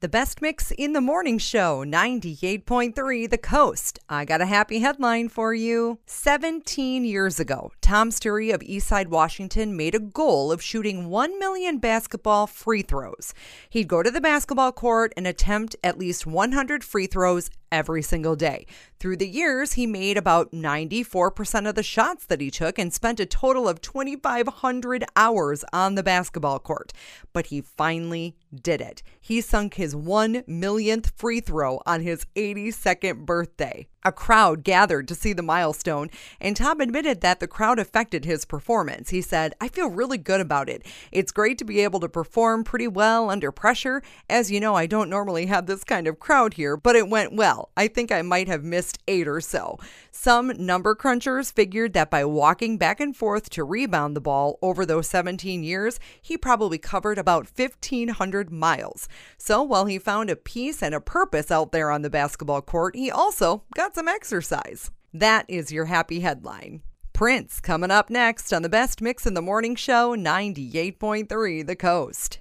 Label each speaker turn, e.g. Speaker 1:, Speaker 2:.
Speaker 1: The best mix in the morning show, 98.3 The Coast. I got a happy headline for you. 17 years ago, Tom Sturry of Eastside Washington made a goal of shooting 1 million basketball free throws. He'd go to the basketball court and attempt at least 100 free throws every single day. Through the years, he made about 94% of the shots that he took and spent a total of 2,500 hours on the basketball court. But he finally did it. He sunk his 1 millionth free throw on his 82nd birthday. A crowd gathered to see the milestone, and Tom admitted that the crowd affected his performance. He said, I feel really good about it. It's great to be able to perform pretty well under pressure. As you know, I don't normally have this kind of crowd here, but it went well. I think I might have missed eight or so. Some number crunchers figured that by walking back and forth to rebound the ball over those 17 years, he probably covered about 1,500 miles. So while he found a peace and a purpose out there on the basketball court, he also got some exercise. That is your happy headline. Prince coming up next on the best mix in the morning show 98.3 The Coast.